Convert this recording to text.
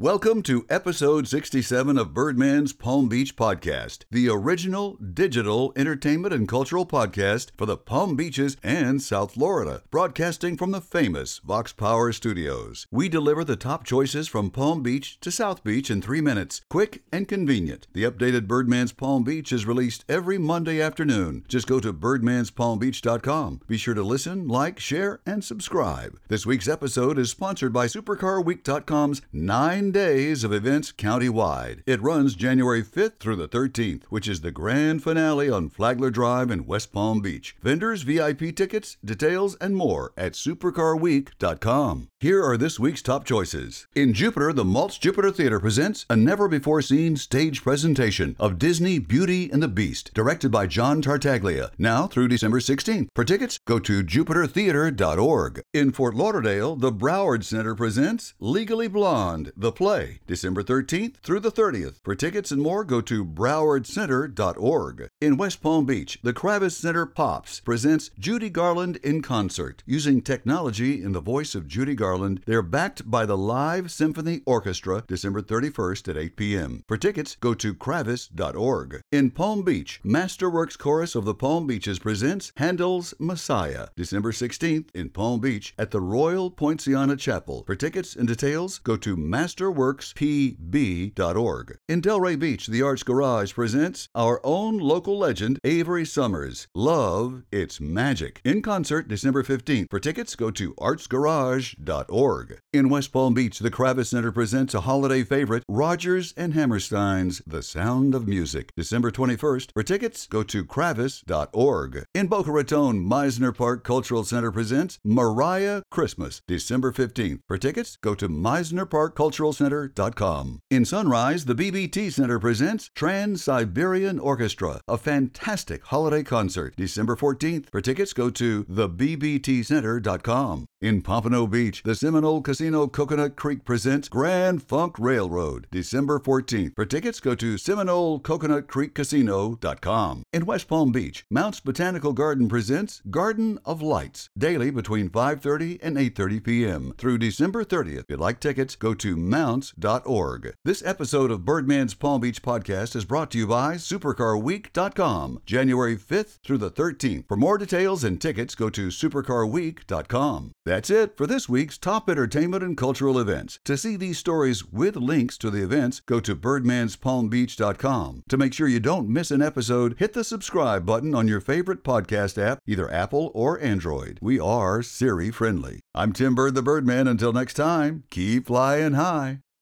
Welcome to episode 67 of Birdman's Palm Beach Podcast, the original digital entertainment and cultural podcast for the Palm Beaches and South Florida, broadcasting from the famous Vox Power Studios. We deliver the top choices from Palm Beach to South Beach in three minutes, quick and convenient. The updated Birdman's Palm Beach is released every Monday afternoon. Just go to birdmanspalmbeach.com. Be sure to listen, like, share, and subscribe. This week's episode is sponsored by SuperCarWeek.com's days of events countywide. It runs January 5th through the 13th, which is the grand finale on Flagler Drive in West Palm Beach. Vendors, VIP tickets, details, and more at supercarweek.com. Here are this week's top choices. In Jupiter, the Maltz Jupiter Theater presents a never before seen stage presentation of Disney Beauty and the Beast, directed by John Tartaglia, now through December 16th. For tickets, go to jupitertheater.org. In Fort Lauderdale, the Broward Center presents Legally Blonde, the play, December 13th through the 30th. For tickets and more, go to browardcenter.org. In West Palm Beach, the Kravis Center Pops presents Judy Garland in concert. Using technology in the voice of Judy Garland, they're backed by the Live Symphony Orchestra, December 31st at 8 p.m. For tickets, go to kravis.org. In Palm Beach, Masterworks Chorus of the Palm Beaches presents Handel's Messiah, December 16th in Palm Beach at the Royal Poinciana Chapel. For tickets and details, go to masterworkspb.org. In Delray Beach, the Arts Garage presents our own local legend, Avery Sommers. Love, it's magic. In concert, December 15th. For tickets, go to artsgarage.org. In West Palm Beach, the Kravis Center presents a holiday favorite, Rodgers and Hammerstein's The Sound of Music, December 21st. For tickets, go to kravis.org. In Boca Raton, Mizner Park Cultural Center presents Mariah Christmas, December 15th. For tickets, go to In Sunrise, the BBT Center presents Trans Siberian Orchestra, a fantastic holiday concert, December 14th. For tickets, go to thebbtcenter.com. In Pompano Beach, the Seminole Casino Coconut Creek presents Grand Funk Railroad, December 14th. For tickets, go to SeminoleCoconutCreekCasino.com. In West Palm Beach, Mounts Botanical Garden presents Garden of Lights, daily between 5.30 and 8.30 p.m. through December 30th. If you'd like tickets, go to mounts.org. This episode of Birdman's Palm Beach Podcast is brought to you by SuperCarWeek.com, January 5th through the 13th. For more details and tickets, go to SuperCarWeek.com. That's it for this week's top entertainment and cultural events. To see these stories with links to the events, go to birdmanspalmbeach.com. To make sure you don't miss an episode, hit the subscribe button on your favorite podcast app, either Apple or Android. We are Siri friendly. I'm Tim Bird the Birdman. Until next time, keep flying high.